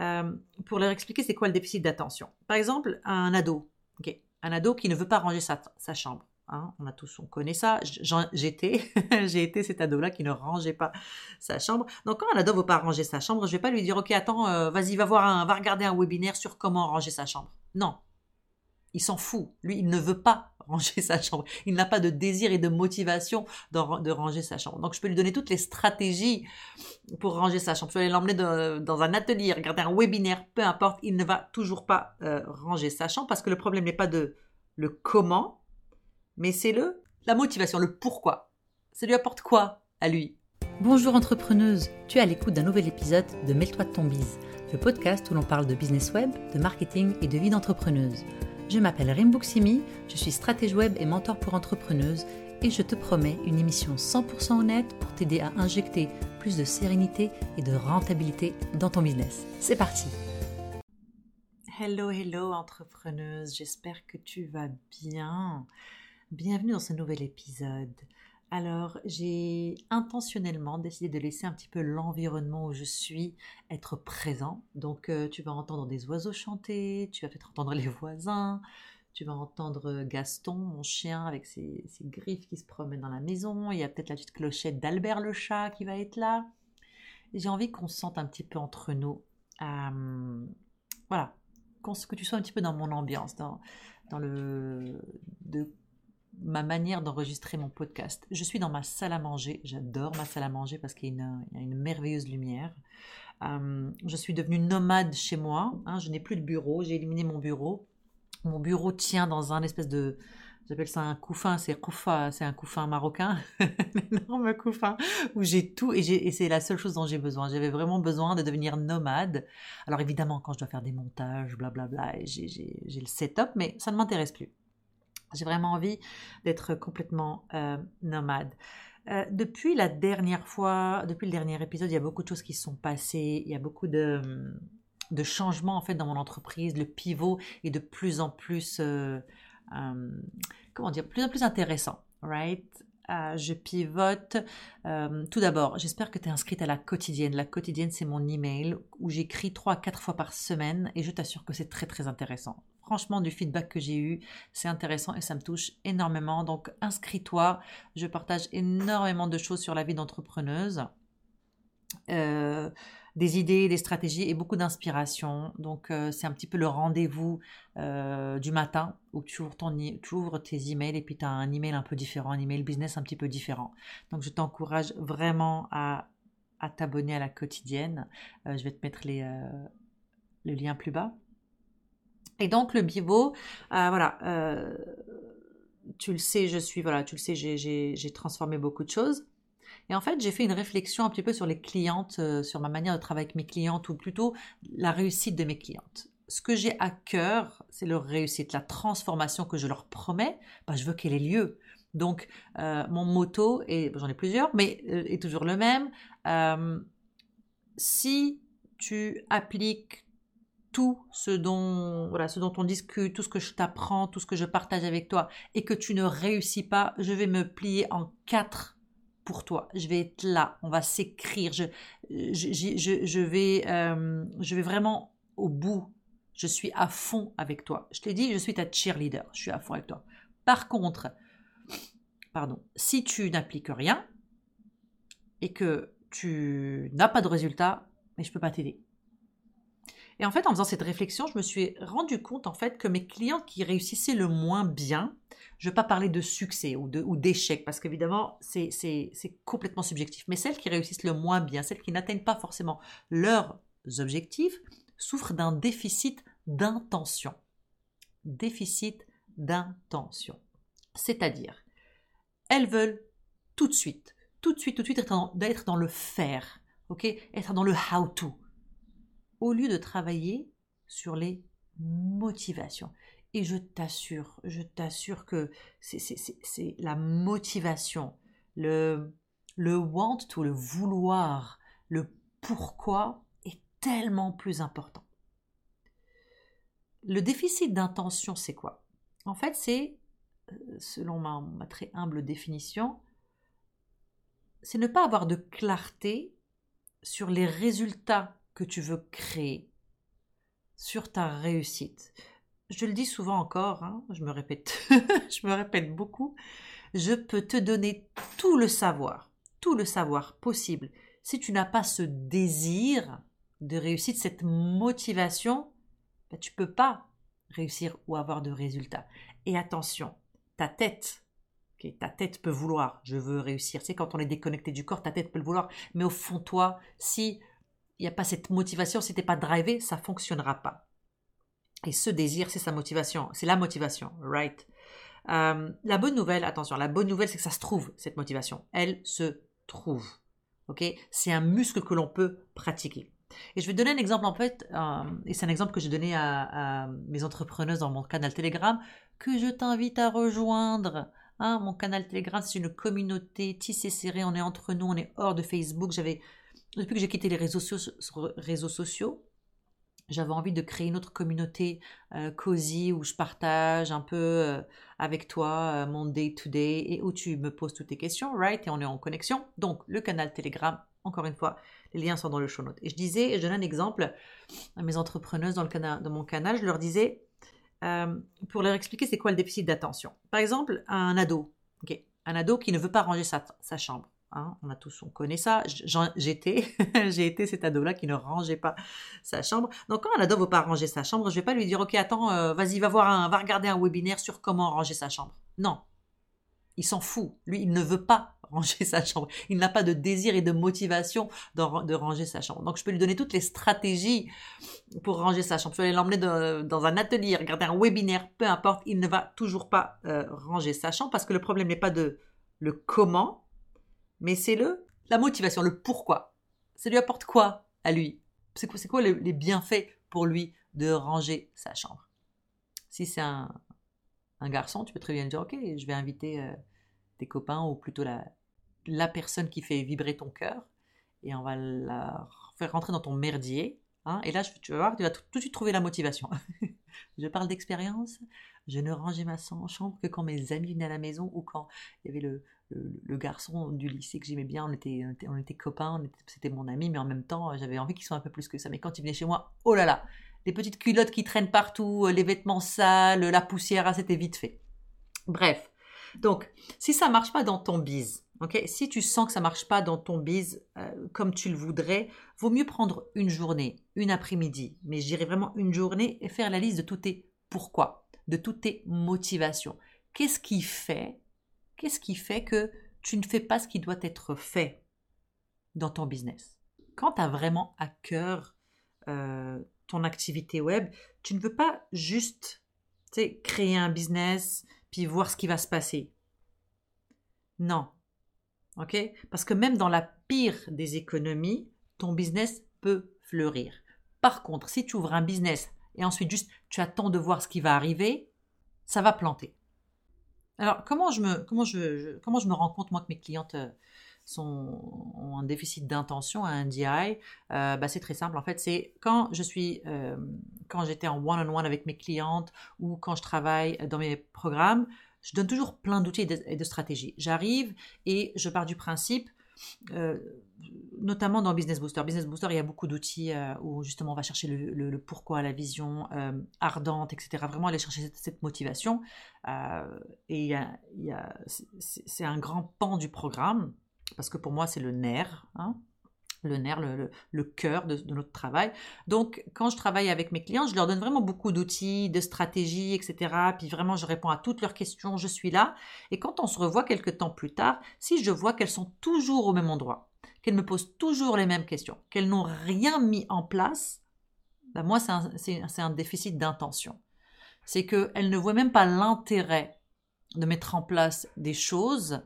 euh, pour leur expliquer c'est quoi le déficit d'attention. Par exemple, un ado, un ado qui ne veut pas ranger sa, chambre. Hein, on a tous, on connaît ça. J'étais, j'ai été cet ado-là qui ne rangeait pas sa chambre. Donc quand un ado ne veut pas ranger sa chambre, je vais pas lui dire ok attends, euh, vas-y va voir va regarder un webinaire sur comment ranger sa chambre. Non, il s'en fout. Lui, il ne veut pas ranger sa chambre. Il n'a pas de désir et de motivation de, ranger sa chambre. Donc, je peux lui donner toutes les stratégies pour ranger sa chambre. Je peux aller l'emmener dans, un atelier, regarder un webinaire, peu importe. Il ne va toujours pas euh, ranger sa chambre parce que le problème n'est pas de le comment, mais c'est le la motivation, le pourquoi. Ça lui apporte quoi à lui? Bonjour entrepreneuse, tu es à l'écoute d'un nouvel épisode de Mêle-toi de ton bise, le podcast où l'on parle de business web, de marketing et de vie d'entrepreneuse. Je m'appelle Rimbuksimi, je suis stratège web et mentor pour entrepreneuses et je te promets une émission 100% honnête pour t'aider à injecter plus de sérénité et de rentabilité dans ton business. C'est parti Hello, hello entrepreneuse, j'espère que tu vas bien. Bienvenue dans ce nouvel épisode. Alors, j'ai intentionnellement décidé de laisser un petit peu l'environnement où je suis être présent. Donc, euh, tu vas entendre des oiseaux chanter, tu vas peut-être entendre les voisins, tu vas entendre Gaston, mon chien, avec ses, griffes qui se promènent dans la maison. Il y a peut-être la petite clochette d'Albert le chat qui va être là. J'ai envie qu'on se sente un petit peu entre nous. Euh, voilà, que tu sois un petit peu dans mon ambiance, dans, dans le de ma manière d'enregistrer mon podcast. Je suis dans ma salle à manger. J'adore ma salle à manger parce qu'il y, a une, merveilleuse lumière. Euh, je suis devenue nomade chez moi. Hein. je n'ai plus de bureau. J'ai éliminé mon bureau. Mon bureau tient dans un espèce de... J'appelle ça un couffin, c'est c'est un couffin marocain, un énorme couffin où j'ai tout et, et c'est la seule chose dont j'ai besoin. J'avais vraiment besoin de devenir nomade. Alors évidemment, quand je dois faire des montages, blablabla, j'ai le setup, mais ça ne m'intéresse plus. J'ai vraiment envie d'être complètement euh, nomade. Euh, depuis la dernière fois, depuis le dernier épisode, il y a beaucoup de choses qui sont passées. Il y a beaucoup de, de changements en fait dans mon entreprise. Le pivot est de plus en plus, euh, comment dire, plus en plus intéressant, right? je pivote. tout d'abord, j'espère que tu es inscrite à la quotidienne. La quotidienne, c'est mon email où j'écris 3 à 4 fois par semaine et je t'assure que c'est très très intéressant franchement du feedback que j'ai eu. C'est intéressant et ça me touche énormément. Donc inscris-toi. Je partage énormément de choses sur la vie d'entrepreneuse. Euh, des idées, des stratégies et beaucoup d'inspiration. Donc euh, c'est un petit peu le rendez-vous euh, du matin où tu ouvres, tes emails et puis tu as un email un peu différent, un email business un petit peu différent. Donc je t'encourage vraiment à, t'abonner à la quotidienne. je vais te mettre le lien plus bas. Et donc le bivo, euh, voilà, euh, tu le sais, je suis, voilà, tu le sais, j'ai transformé beaucoup de choses. Et en fait, j'ai fait une réflexion un petit peu sur les clientes, euh, sur ma manière de travailler avec mes clientes, ou plutôt la réussite de mes clientes. Ce que j'ai à cœur, c'est leur réussite, la transformation que je leur promets, bah, je veux qu'elle ait lieu. Donc, mon motto, et j'en ai plusieurs, mais est toujours le même. si tu appliques tout ce dont, voilà, ce dont on discute, tout ce que je t'apprends, tout ce que je partage avec toi, et que tu ne réussis pas, je vais me plier en quatre pour toi. Je vais être là, on va s'écrire, je, je, vais, euh, je vais vraiment au bout. Je suis à fond avec toi. Je t'ai dit, je suis ta cheerleader, je suis à fond avec toi. Par contre, pardon, si tu n'appliques rien et que tu n'as pas de résultat, mais je ne peux pas t'aider. Et en fait, en faisant cette réflexion, je me suis rendu compte en fait que mes clientes qui réussissaient le moins bien, je ne vais pas parler de succès ou d'échec, parce qu'évidemment, c'est complètement subjectif, mais celles qui réussissent le moins bien, celles qui n'atteignent pas forcément leurs objectifs, souffrent d'un déficit d'intention. Déficit d'intention. C'est-à-dire, elles veulent tout de suite, tout de suite, tout de suite être dans, dans le faire, ok? Être dans le how-to au lieu de travailler sur les motivations. Et je t'assure, je t'assure que c'est la motivation, le, le want ou le vouloir, le pourquoi est tellement plus important. Le déficit d'intention, c'est quoi? En fait, c'est, euh, selon ma, ma très humble définition, c'est ne pas avoir de clarté sur les résultats que tu veux créer sur ta réussite. Je le dis souvent encore, hein, je me répète, je me répète beaucoup, je peux te donner tout le savoir, tout le savoir possible. Si tu n'as pas ce désir de réussite, cette motivation, ben, tu peux pas réussir ou avoir de résultats. Et attention, ta tête, ta tête peut vouloir, je veux réussir. C'est quand on est déconnecté du corps, ta tête peut le vouloir. Mais au fond, toi, si il n'y a pas cette motivation, si tu n'es pas drivé, ça fonctionnera pas. Et ce désir, c'est sa motivation, c'est la motivation, right? Euh, la bonne nouvelle, attention, la bonne nouvelle, c'est que ça se trouve, cette motivation. Elle se trouve. Ok? C'est un muscle que l'on peut pratiquer. Et je vais donner un exemple en fait, euh, et c'est un exemple que j'ai donné à, mes entrepreneuses dans mon canal Telegram, que je t'invite à rejoindre. Hein, mon canal Telegram, c'est une communauté tissée serrée, on est entre nous, on est hors de Facebook. J'avais, depuis que j'ai quitté les réseaux, sociaux, j'avais envie de créer une autre communauté euh, cosy où je partage un peu euh, avec toi euh, mon day to day et où tu me poses toutes tes questions, right? Et on est en connexion. Donc, le canal Telegram, encore une fois, les liens sont dans le show note. Et je disais, je donne un exemple à mes entrepreneuses dans, mon canal, je leur disais, pour leur expliquer c'est quoi le déficit d'attention. Par exemple, un ado, un ado qui ne veut pas ranger sa, chambre. Hein, on a tous, on connaît ça. J'étais, j'ai été cet ado-là qui ne rangeait pas sa chambre. Donc quand un ado ne veut pas ranger sa chambre, je vais pas lui dire ok attends, euh, vas-y va voir un, va regarder un webinaire sur comment ranger sa chambre. Non, il s'en fout. Lui, il ne veut pas ranger sa chambre. Il n'a pas de désir et de motivation de, ranger sa chambre. Donc, je peux lui donner toutes les stratégies pour ranger sa chambre. Je peux l'emmener dans un atelier, regarder un webinaire, peu importe. Il ne va toujours pas euh, ranger sa chambre parce que le problème n'est pas de le comment, mais c'est le la motivation, le pourquoi. Ça lui apporte quoi à lui? C'est quoi, quoi les, bienfaits pour lui de ranger sa chambre? Si c'est un, un garçon, tu peux très bien dire, ok, je vais inviter euh, tes copains ou plutôt la, la personne qui fait vibrer ton cœur et on va la faire rentrer dans ton merdier. Hein, et là, tu vas voir, tu vas tout, de suite trouver la motivation. je parle d'expérience. Je ne rangeais ma chambre que quand mes amis venaient à la maison ou quand il y avait le, le, garçon du lycée que j'aimais bien. On était, on était, copains, c'était mon ami, mais en même temps, j'avais envie qu'il soit un peu plus que ça. Mais quand il venait chez moi, oh là là, les petites culottes qui traînent partout, euh, les vêtements sales, la poussière, ah, c'était vite fait. Bref. Donc, si ça marche pas dans ton bise, ok, si tu sens que ça marche pas dans ton bise euh, comme tu le voudrais, vaut mieux prendre une journée, une après-midi, mais je dirais vraiment une journée et faire la liste de tous tes pourquoi, de toutes tes motivations. Qu'est-ce qui fait, qu'est-ce qui fait que tu ne fais pas ce qui doit être fait dans ton business? Quand tu as vraiment à cœur euh, ton activité web, tu ne veux pas juste créer un business puis voir ce qui va se passer. Non. OK? Parce que même dans la pire des économies, ton business peut fleurir. Par contre, si tu ouvres un business et ensuite juste tu attends de voir ce qui va arriver, ça va planter. Alors, comment je me, comment je, comment je me rends compte, moi, que mes clientes euh, sont, ont un déficit d'intention, un DI, euh, bah c'est très simple. En fait, c'est quand je suis, euh, quand j'étais en one-on-one avec mes clientes ou quand je travaille dans mes programmes, je donne toujours plein d'outils et de, stratégies. J'arrive et je pars du principe, euh, notamment dans Business Booster. Business Booster, il y a beaucoup d'outils où justement on va chercher le, pourquoi, la vision ardente, etc. Vraiment aller chercher cette, motivation. et c'est un grand pan du programme parce que pour moi c'est le nerf, hein, le nerf, le, cœur de, notre travail. Donc quand je travaille avec mes clients, je leur donne vraiment beaucoup d'outils, de stratégies, etc. Puis vraiment je réponds à toutes leurs questions, je suis là. Et quand on se revoit quelques temps plus tard, si je vois qu'elles sont toujours au même endroit, qu'elles me posent toujours les mêmes questions, qu'elles n'ont rien mis en place, ben moi c'est un, un déficit d'intention. C'est qu'elles ne voient même pas l'intérêt de mettre en place des choses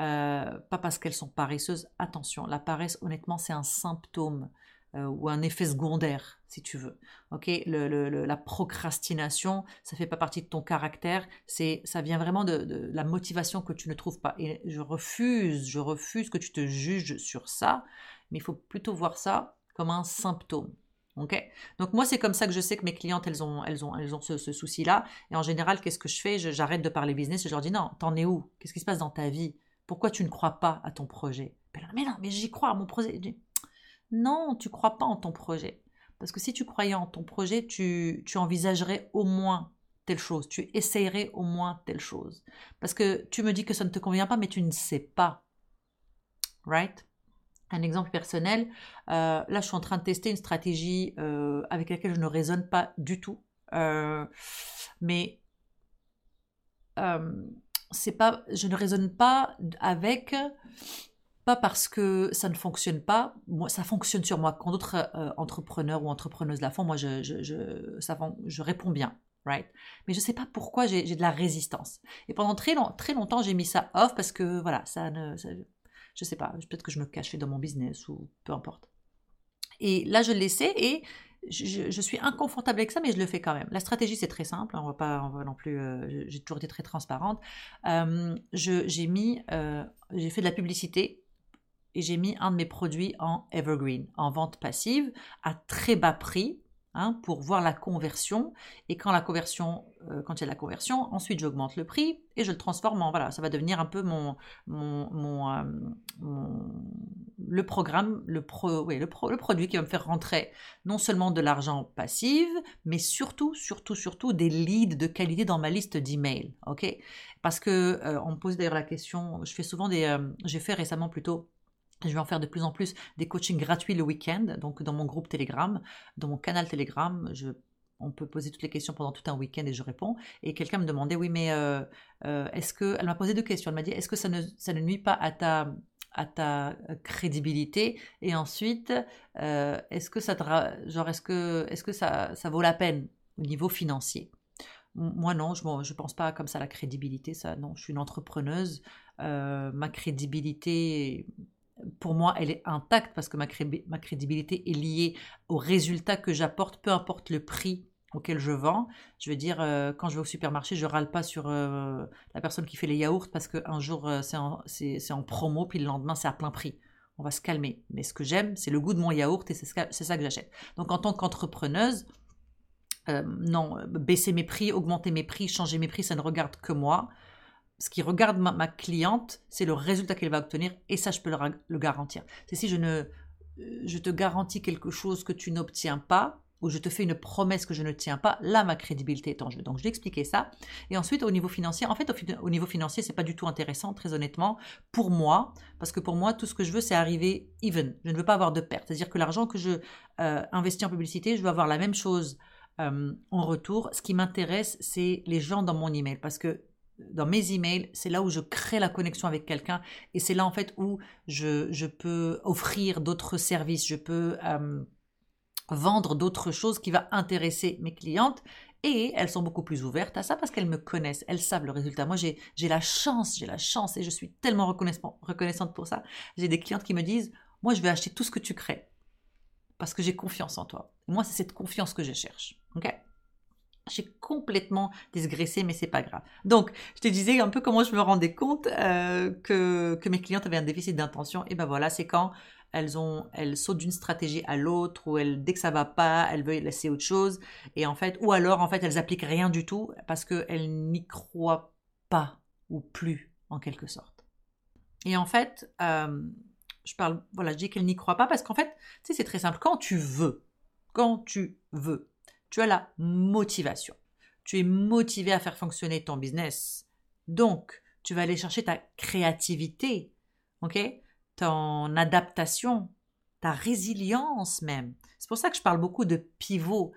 euh, pas parce qu'elles sont paresseuses. Attention, la paresse, honnêtement, c'est un symptôme euh, ou un effet secondaire, si tu veux. Ok, la procrastination, ça fait pas partie de ton caractère. C'est, ça vient vraiment de, la motivation que tu ne trouves pas. Et je refuse, je refuse que tu te juges sur ça. Mais il faut plutôt voir ça comme un symptôme. Ok? Donc moi c'est comme ça que je sais que mes clientes elles ont elles ont elles ont ce, ce souci là et en général qu'est-ce que je fais? J'arrête de parler business et je leur dis non t'en es où? Qu'est-ce qui se passe dans ta vie? Pourquoi tu ne crois pas à ton projet? Mais non, mais j'y crois à mon projet. Non, tu crois pas en ton projet. Parce que si tu croyais en ton projet, tu, tu envisagerais au moins telle chose, tu essayerais au moins telle chose. Parce que tu me dis que ça ne te convient pas, mais tu ne sais pas. Right? Un exemple personnel, euh, là je suis en train de tester une stratégie euh, avec laquelle je ne raisonne pas du tout. Euh, mais c'est pas, je ne raisonne pas avec, pas parce que ça ne fonctionne pas. Moi, ça fonctionne sur moi. Quand d'autres entrepreneurs ou entrepreneuses la font, moi je, je, je, ça, je réponds bien. Right? Mais je ne sais pas pourquoi j'ai de la résistance. Et pendant très, long, très longtemps, j'ai mis ça off parce que voilà, ça ne, je sais pas, peut-être que je me cachais dans mon business ou peu importe. Et là, je le laissais et je, suis inconfortable avec ça, mais je le fais quand même. La stratégie, c'est très simple. Hein, on va pas, non plus. Euh, j'ai toujours été très transparente. Euh, euh, j'ai fait de la publicité et j'ai mis un de mes produits en evergreen, en vente passive, à très bas prix Hein, pour voir la conversion. Et quand il y a la conversion, ensuite j'augmente le prix et je le transforme en voilà, ça va devenir un peu mon, le programme, le, pro, le, le, produit qui va me faire rentrer non seulement de l'argent passif, mais surtout, surtout, surtout des leads de qualité dans ma liste d'emails. Ok? Parce que euh, on me pose d'ailleurs la question, je fais souvent des, j'ai fait récemment plutôt je vais en faire de plus en plus des coachings gratuits le week-end, donc dans mon groupe Telegram, dans mon canal Telegram, je, on peut poser toutes les questions pendant tout un week-end et je réponds. Et quelqu'un me demandait, oui, mais euh, euh, est-ce que, elle m'a posé deux questions. Elle m'a dit, est-ce que ça ne, ça ne nuit pas à ta, à ta crédibilité Et ensuite, euh, est-ce que ça, genre, est-ce que, est-ce que ça, ça vaut la peine au niveau financier? Moi non, je ne pense pas comme ça la crédibilité, ça non, je suis une entrepreneuse, ma crédibilité pour moi, elle est intacte parce que ma, ma crédibilité est liée au résultat que j'apporte, peu importe le prix auquel je vends. Je veux dire, euh, quand je vais au supermarché, je râle pas sur euh, la personne qui fait les yaourts parce qu'un jour euh, c'est en, en, promo, puis le lendemain c'est à plein prix. On va se calmer. Mais ce que j'aime, c'est le goût de mon yaourt et c'est ça que j'achète. Donc en tant qu'entrepreneuse, non, baisser mes prix, augmenter mes prix, changer mes prix, ça ne regarde que moi ce qui regarde ma, cliente, c'est le résultat qu'elle va obtenir et ça, je peux le, garantir. C'est si je, ne, je te garantis quelque chose que tu n'obtiens pas ou je te fais une promesse que je ne tiens pas, là, ma crédibilité est en jeu. Donc, je vais expliquer ça. Et ensuite, au niveau financier, en fait, au, niveau financier, c'est pas du tout intéressant, très honnêtement, pour moi, parce que pour moi, tout ce que je veux, c'est arriver even. Je ne veux pas avoir de perte. C'est-à-dire que l'argent que je euh, investis en publicité, je veux avoir la même chose euh, en retour. Ce qui m'intéresse, c'est les gens dans mon email, parce que dans mes emails, c'est là où je crée la connexion avec quelqu'un et c'est là en fait où je, peux offrir d'autres services, je peux euh, vendre d'autres choses qui va intéresser mes clientes et elles sont beaucoup plus ouvertes à ça parce qu'elles me connaissent, elles savent le résultat. Moi, j'ai la chance, j'ai la chance et je suis tellement reconnaissante pour ça. J'ai des clientes qui me disent, moi, je vais acheter tout ce que tu crées parce que j'ai confiance en toi. moi, c'est cette confiance que je cherche. ok? J'ai complètement disgraissé, mais c'est pas grave. Donc, je te disais un peu comment je me rendais compte euh, que, que mes clientes avaient un déficit d'intention. Et ben voilà, c'est quand elles ont, elles sautent d'une stratégie à l'autre, ou elles, dès que ça va pas, elles veulent laisser autre chose. Et en fait, ou alors en fait, elles appliquent rien du tout parce qu'elles n'y croient pas ou plus, en quelque sorte. Et en fait, euh, je parle, voilà, je dis qu'elles n'y croient pas parce qu'en fait, c'est très simple. Quand tu veux, quand tu veux, tu as la motivation. Tu es motivé à faire fonctionner ton business. Donc, tu vas aller chercher ta créativité, ok? Adaptation, ta résilience même. C'est pour ça que je parle beaucoup de pivot.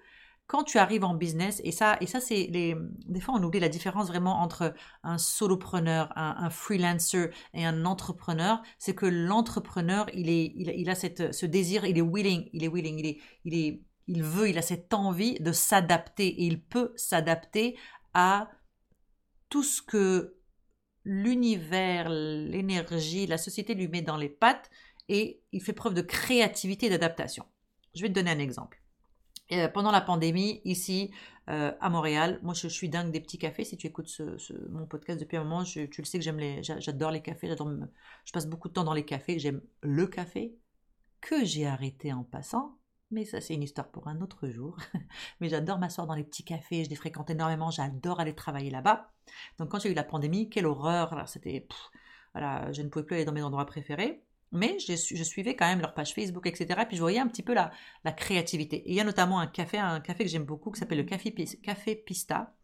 Quand tu arrives en business, et ça, et ça c'est les. Des fois, on oublie la différence vraiment entre un solopreneur, un, freelancer et un entrepreneur. C'est que l'entrepreneur, il est, il, a cette, ce désir, il est willing, il est willing, il est, il est il veut, il a cette envie de s'adapter et il peut s'adapter à tout ce que l'univers, l'énergie, la société lui met dans les pattes et il fait preuve de créativité et d'adaptation. Je vais te donner un exemple. Euh, pendant la pandémie, ici euh, à Montréal, moi je, suis dingue des petits cafés. Si tu écoutes mon podcast depuis un moment, tu le sais que j'aime les, j'adore les cafés. je passe beaucoup de temps dans les cafés. J'aime le café que j'ai arrêté en passant mais ça, c'est une histoire pour un autre jour. mais j'adore m'asseoir dans les petits cafés, je les fréquente énormément, j'adore aller travailler là-bas. Donc quand j'ai eu la pandémie, quelle horreur Alors c'était... Voilà, je ne pouvais plus aller dans mes endroits préférés. mais je, je, suivais quand même leur page Facebook, etc. Puis je voyais un petit peu la, la créativité. Et il y a notamment un café, un café que j'aime beaucoup qui s'appelle le Café, café Pista.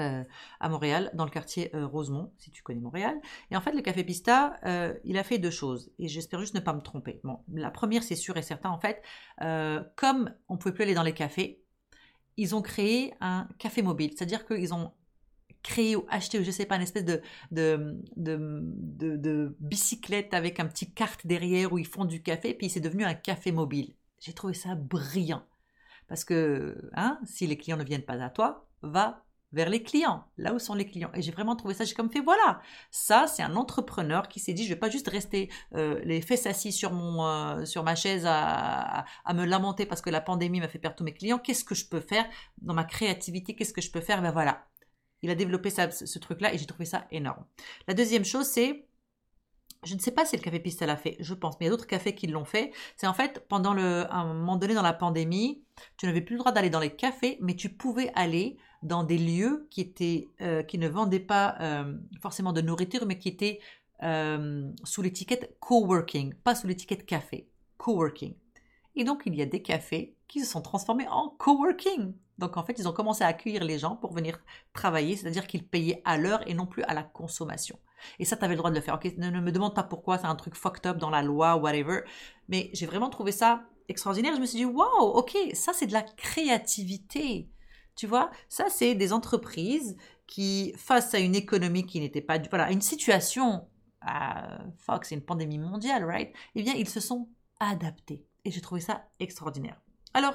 Euh, à Montréal, dans le quartier euh, Rosemont, si tu connais Montréal. Et en fait, le Café Pista, euh, il a fait deux choses, et j'espère juste ne pas me tromper. Bon, la première, c'est sûr et certain, en fait, comme on ne pouvait plus aller dans les cafés, ils ont créé un café mobile, c'est-à-dire qu'ils ont créé ou acheté, ou je sais pas, une espèce de, de, de, de, bicyclette avec un petit carte derrière où ils font du café, puis c'est devenu un café mobile. J'ai trouvé ça brillant. Parce que hein, si les clients ne viennent pas à toi, va vers les clients, là où sont les clients. Et j'ai vraiment trouvé ça, j'ai comme fait, voilà, ça c'est un entrepreneur qui s'est dit, je vais pas juste rester euh, les fesses assis sur, mon, euh, sur ma chaise à, à, me lamenter parce que la pandémie m'a fait perdre tous mes clients, qu'est-ce que je peux faire dans ma créativité, qu'est-ce que je peux faire? Ben voilà, il a développé ça, ce, truc-là et j'ai trouvé ça énorme. La deuxième chose, c'est je ne sais pas si le café Piste l'a fait, je pense, mais il y a d'autres cafés qui l'ont fait. C'est en fait, pendant le, un moment donné dans la pandémie, tu n'avais plus le droit d'aller dans les cafés, mais tu pouvais aller dans des lieux qui, étaient, euh, qui ne vendaient pas euh, forcément de nourriture, mais qui étaient euh, sous l'étiquette coworking, pas sous l'étiquette café, coworking. Et donc, il y a des cafés qui se sont transformés en coworking. Donc, en fait, ils ont commencé à accueillir les gens pour venir travailler, c'est-à-dire qu'ils payaient à l'heure et non plus à la consommation. Et ça, tu avais le droit de le faire. ne, me demande pas pourquoi, c'est un truc fucked up dans la loi, whatever. Mais j'ai vraiment trouvé ça extraordinaire. Je me suis dit, waouh, ok, ça, c'est de la créativité. Tu vois, ça, c'est des entreprises qui, face à une économie qui n'était pas, voilà, une situation, euh, fuck, c'est une pandémie mondiale, right? Eh bien, ils se sont adaptés. Et j'ai trouvé ça extraordinaire. Alors,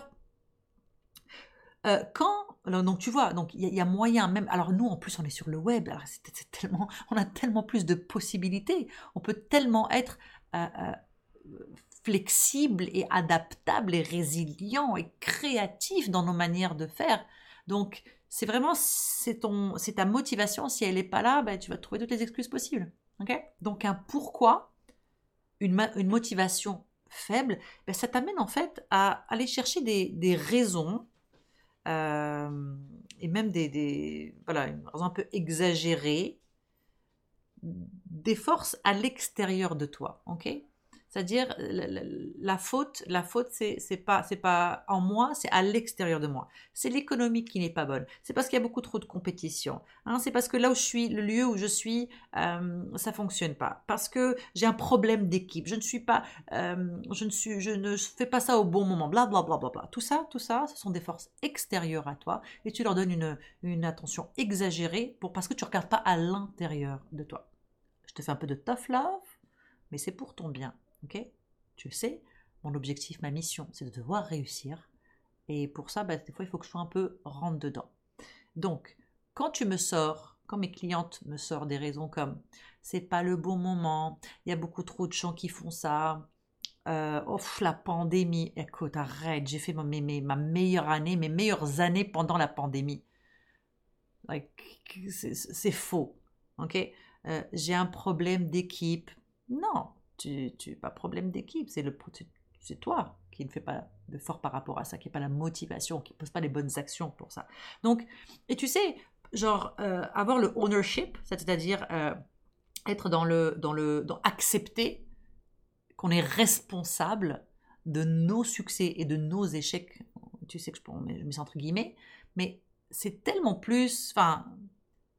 euh, quand donc tu vois, donc il y, a moyen même. Alors nous en plus on est sur le web, alors tellement, on a tellement plus de possibilités, on peut tellement être euh, euh, flexible et adaptable et résilient et créatif dans nos manières de faire. Donc c'est vraiment c'est ta motivation. Si elle n'est pas là, ben, tu vas trouver toutes les excuses possibles. ok? Donc un pourquoi, une, motivation faible, ben, ça t'amène en fait à aller chercher des, raisons euh, et même des, des, voilà, un peu exagérée des forces à l'extérieur de toi, c'est-à-dire la, faute, la faute c'est pas en moi, c'est à l'extérieur de moi. C'est l'économie qui n'est pas bonne. C'est parce qu'il y a beaucoup trop de compétition. Hein. c'est parce que là où je suis, le lieu où je suis, euh, ça fonctionne pas. Parce que j'ai un problème d'équipe. Je ne suis pas, euh, je ne suis, je ne fais pas ça au bon moment. Bla bla bla bla bla. Tout ça, tout ça, ce sont des forces extérieures à toi et tu leur donnes une, une attention exagérée pour parce que tu regardes pas à l'intérieur de toi. Je te fais un peu de tough love, mais c'est pour ton bien. Ok? Tu sais, mon objectif, ma mission, c'est de devoir réussir. Et pour ça, bah, des fois, il faut que je sois un peu rentre dedans. Donc, quand tu me sors, quand mes clientes me sortent des raisons comme c'est pas le bon moment, il y a beaucoup trop de gens qui font ça, euh, la pandémie, écoute, arrête, j'ai fait ma, ma meilleure année, mes meilleures années pendant la pandémie. c'est faux, ok? Euh, J'ai un problème d'équipe. Non, tu, tu pas problème d'équipe, c'est toi qui ne fait pas de fort par rapport à ça, qui n'a pas la motivation, qui ne pose pas les bonnes actions pour ça. Donc, et tu sais, genre euh, avoir le ownership, c'est-à-dire euh, être dans le, dans le, dans accepter qu'on est responsable de nos succès et de nos échecs. Tu sais que je, je mets entre guillemets, mais c'est tellement plus, enfin,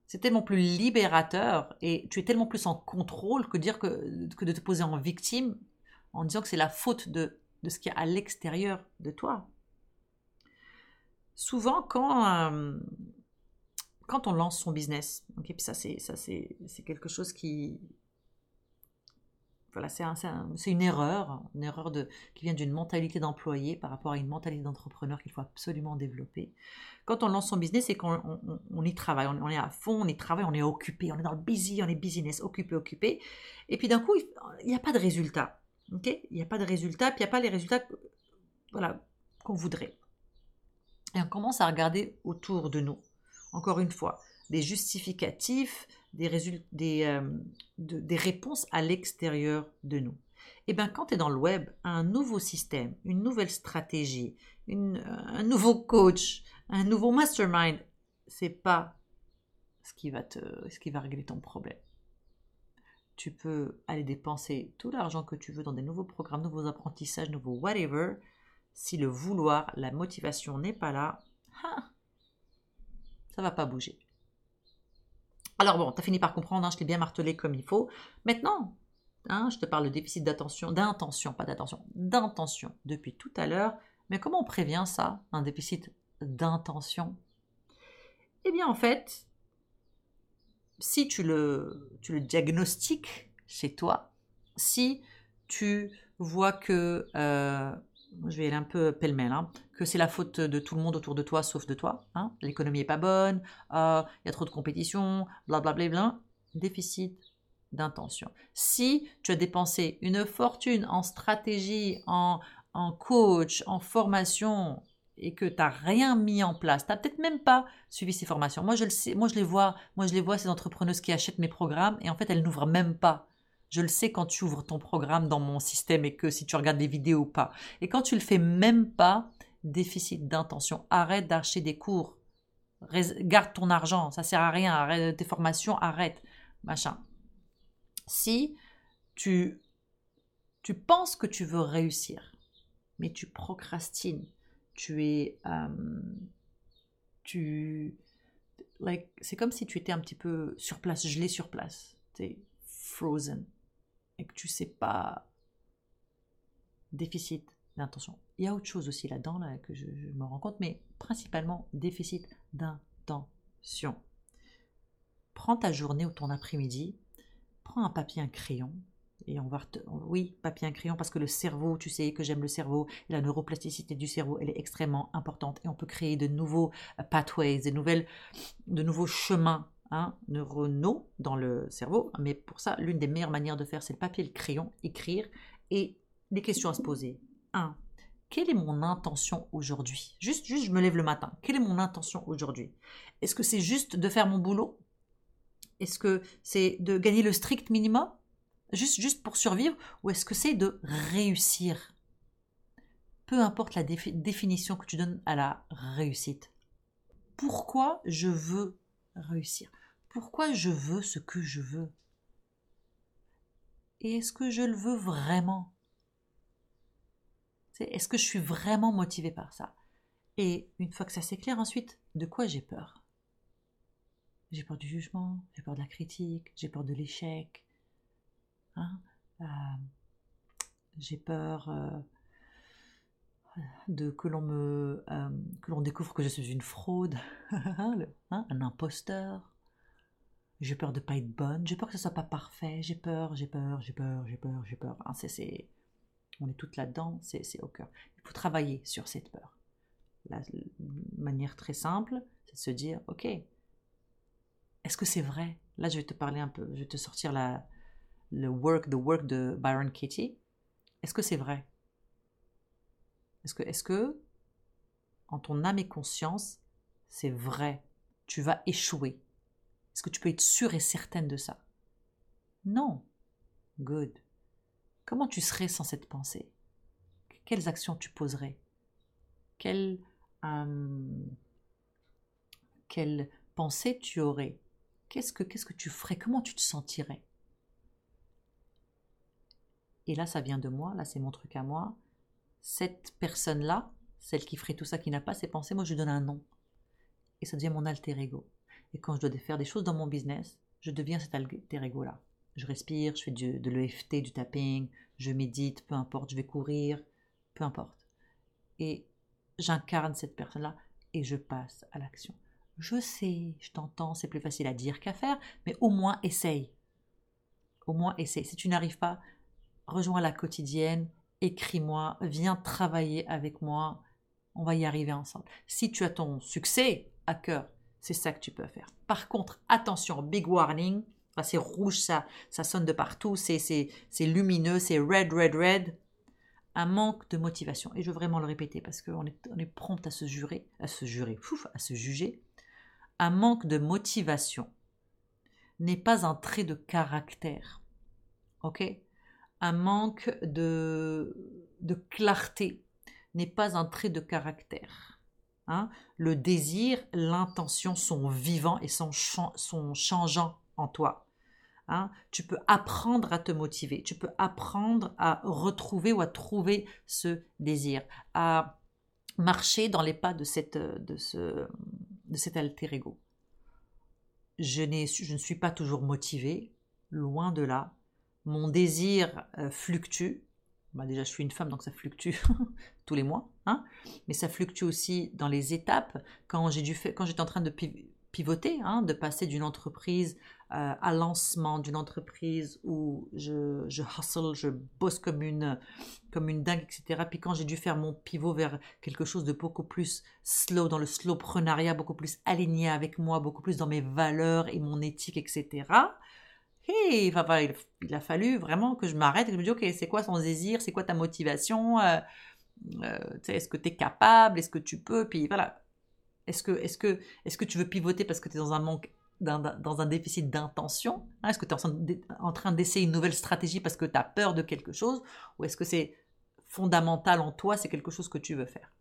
c'est tellement plus libérateur et tu es tellement plus en contrôle que, dire que, de te poser en victime en disant que c'est la faute de, de ce qui est à l'extérieur de toi. Souvent, quand, euh, quand on lance son business, okay, puis ça c'est quelque chose qui, voilà, c'est une erreur, une erreur qui vient d'une mentalité d'employé par rapport à une mentalité d'entrepreneur qu'il faut absolument développer. Quand on lance son business, c'est qu'on on, y travaille, on, est à fond, on y travaille, on est occupé, on est dans le busy, on est business, occupé, occupé. Et puis d'un coup, il n'y a pas de résultat. il n'y a pas de résultat, puis il n'y a pas les résultats voilà, qu'on voudrait. Et on commence à regarder autour de nous. Encore une fois, des justificatifs, euh, des réponses à l'extérieur de nous. Et eh bien, quand tu es dans le web, un nouveau système, une nouvelle stratégie, une, un nouveau coach, un nouveau mastermind, c'est pas ce qui va te, ce qui va régler ton problème. tu peux aller dépenser tout l'argent que tu veux dans des nouveaux programmes, nouveaux apprentissages, nouveaux whatever. Si le vouloir, la motivation n'est pas là, ça ça va pas bouger. Alors bon, tu as fini par comprendre, hein, je t'ai bien martelé comme il faut. Maintenant, hein, je te parle de déficit d'attention, d'intention, pas d'attention, d'intention depuis tout à l'heure. Mais comment on prévient ça, un déficit d'intention? Eh bien en fait, si tu le, tu diagnostiques chez toi, si tu vois que, euh, je vais aller un peu pêle-mêle, hein, que c'est la faute de tout le monde autour de toi sauf de toi, hein, l'économie est pas bonne, euh, il y a trop de compétition, blablabla, bla, déficit d'intention. Si tu as dépensé une fortune en stratégie, en, en coach, en formation, et que tu n'as rien mis en place, tu n'as peut-être même pas suivi ces formations. Moi, je le sais, moi, je les vois, moi, je les vois, ces entrepreneuses qui achètent mes programmes et en fait, elles n'ouvrent même pas. Je le sais quand tu ouvres ton programme dans mon système et que si tu regardes les vidéos ou pas. Et quand tu le fais même pas, déficit d'intention. Arrête d'acheter des cours. Garde ton argent, ça sert à rien. Arrête tes formations, arrête. Machin. Si tu, tu penses que tu veux réussir, mais tu procrastines, tu es. Euh. Like, c'est comme si tu étais un petit peu sur place, gelé sur place. Tu es frozen. Et que tu sais pas. Déficit d'intention. Il y a autre chose aussi là-dedans là, que je, me rends compte, mais principalement déficit d'intention. Prends ta journée ou ton après-midi, prends un papier, un crayon, et on va, oui, papier, un crayon, parce que le cerveau, tu sais que j'aime le cerveau, la neuroplasticité du cerveau, elle est extrêmement importante et on peut créer de nouveaux euh, pathways, de, nouvelles, de nouveaux chemins neuronaux dans le cerveau. Mais pour ça, l'une des meilleures manières de faire, c'est le papier, le crayon, écrire et les questions à se poser. 1. Quelle est mon intention aujourd'hui? Juste, juste, je me lève le matin. Quelle est mon intention aujourd'hui? Est-ce que c'est juste de faire mon boulot? Est-ce que c'est de gagner le strict minimum? Juste, juste pour survivre, ou est-ce que c'est de réussir? Peu importe la définition que tu donnes à la réussite. Pourquoi je veux réussir? Pourquoi je veux ce que je veux? Et est-ce que je le veux vraiment? Est-ce que je suis vraiment motivé par ça? Et une fois que ça s'éclaire ensuite, de quoi j'ai peur? J'ai peur du jugement, j'ai peur de la critique, j'ai peur de l'échec, Hein, euh, j'ai peur euh, de que l'on me euh, que l'on découvre que je suis une fraude, hein, un imposteur. J'ai peur de pas être bonne. J'ai peur que ce soit pas parfait. J'ai peur, j'ai peur, j'ai peur, j'ai peur, j'ai peur. C'est, on est toutes là-dedans. C'est, au cœur. Il faut travailler sur cette peur. La manière très simple, c'est de se dire, ok, est-ce que c'est vrai? Là, je vais te parler un peu. Je vais te sortir le work, the work de Byron Katie, est-ce que c'est vrai? Est-ce que, est-ce que, en ton âme et conscience, c'est vrai? Tu vas échouer. Est-ce que tu peux être sûre et certaine de ça? Non. Good. Comment tu serais sans cette pensée? Quelles actions tu poserais? Quelle, euh, pensée tu aurais? Qu'est-ce que, qu'est-ce que tu ferais? Comment tu te sentirais? Et là ça vient de moi, là c'est mon truc à moi, cette personne-là, celle qui ferait tout ça, qui n'a pas ses pensées, moi je lui donne un nom. Et ça devient mon alter ego. Et quand je dois faire des choses dans mon business, je deviens cet alter ego-là. Je respire, je fais de l'EFT, du tapping, je médite, peu importe, je vais courir, peu importe. Et j'incarne cette personne-là et je passe à l'action. Je sais, je t'entends, c'est plus facile à dire qu'à faire, mais au moins essaye. Au moins essaye. Si tu n'arrives pas, rejoins la quotidienne, écris-moi, viens travailler avec moi, on va y arriver ensemble. Si tu as ton succès à cœur, c'est ça que tu peux faire. Par contre, attention, big warning, c'est rouge, ça, ça sonne de partout, c'est lumineux, c'est red, red, red. Un manque de motivation. Et je veux vraiment le répéter parce qu'on est, on est prompt à se jurer, à se jurer, à se juger. Un manque de motivation n'est pas un trait de caractère. Ok? Un manque de, de clarté n'est pas un trait de caractère. Hein. Le désir, l'intention sont vivants et sont, sont changeants en toi. Hein. tu peux apprendre à te motiver, tu peux apprendre à retrouver ou à trouver ce désir, à marcher dans les pas de, cette, de, ce, de cet alter ego. Je, je ne suis pas toujours motivée, loin de là. Mon désir euh, fluctue. Bah déjà, je suis une femme, donc ça fluctue tous les mois. Hein Mais ça fluctue aussi dans les étapes. Quand j'étais en train de pivoter, hein, de passer d'une entreprise euh, à lancement d'une entreprise où je, je, hustle, je bosse comme une, comme une dingue, etc. Puis quand j'ai dû faire mon pivot vers quelque chose de beaucoup plus slow, dans le slowprenariat, beaucoup plus aligné avec moi, beaucoup plus dans mes valeurs et mon éthique, etc. Il, a fallu vraiment que je m'arrête et que je me dise, ok, c'est quoi son désir, c'est quoi ta motivation, euh, euh, est-ce que tu es capable, est-ce que tu peux, puis voilà, est-ce que, est que, est que tu veux pivoter parce que tu es dans un manque, dans, un déficit d'intention? Hein? Est-ce que tu es en train d'essayer une nouvelle stratégie parce que tu as peur de quelque chose? Ou est-ce que c'est fondamental en toi, c'est quelque chose que tu veux faire?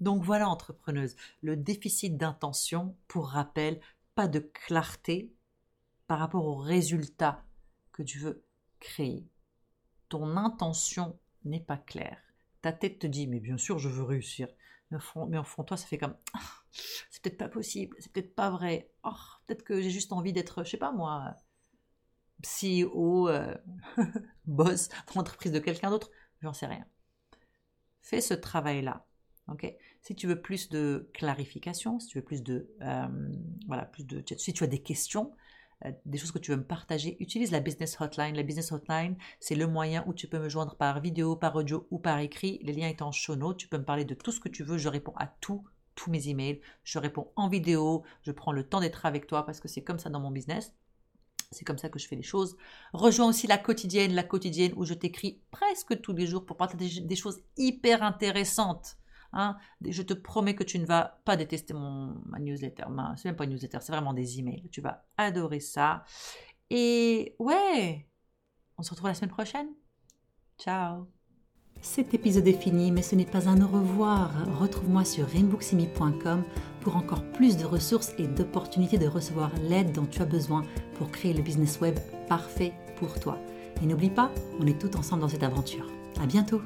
Donc voilà, entrepreneuse, le déficit d'intention, pour rappel, pas de clarté par rapport au résultat que tu veux créer. Ton intention n'est pas claire. Ta tête te dit, mais bien sûr, je veux réussir. Mais au fond, toi, ça fait comme ah, c'est peut-être pas possible, c'est peut-être pas vrai. Oh, peut-être que j'ai juste envie d'être, je sais pas moi, CEO, euh, boss d'entreprise de quelqu'un d'autre, j'en sais rien. Fais ce travail-là. ok? Si tu veux plus de clarification, si tu veux plus de, euh, voilà, plus de, si tu as des questions, des choses que tu veux me partager, utilise la business hotline. La business hotline, c'est le moyen où tu peux me joindre par vidéo, par audio ou par écrit. Les liens étant en show. Tu peux me parler de tout ce que tu veux. Je réponds à tout, tous mes emails. Je réponds en vidéo. Je prends le temps d'être avec toi parce que c'est comme ça dans mon business. C'est comme ça que je fais les choses. Rejoins aussi la quotidienne, la quotidienne où je t'écris presque tous les jours pour partager des choses hyper intéressantes Hein. je te promets que tu ne vas pas détester mon, ma newsletter. C'est même pas une newsletter, c'est vraiment des emails. Tu vas adorer ça. Et ouais, on se retrouve la semaine prochaine. Ciao. Cet épisode est fini, mais ce n'est pas un au revoir. Retrouve-moi sur rainbooksimi.com pour encore plus de ressources et d'opportunités de recevoir l'aide dont tu as besoin pour créer le business web parfait pour toi. Et n'oublie pas, on est tous ensemble dans cette aventure. À bientôt!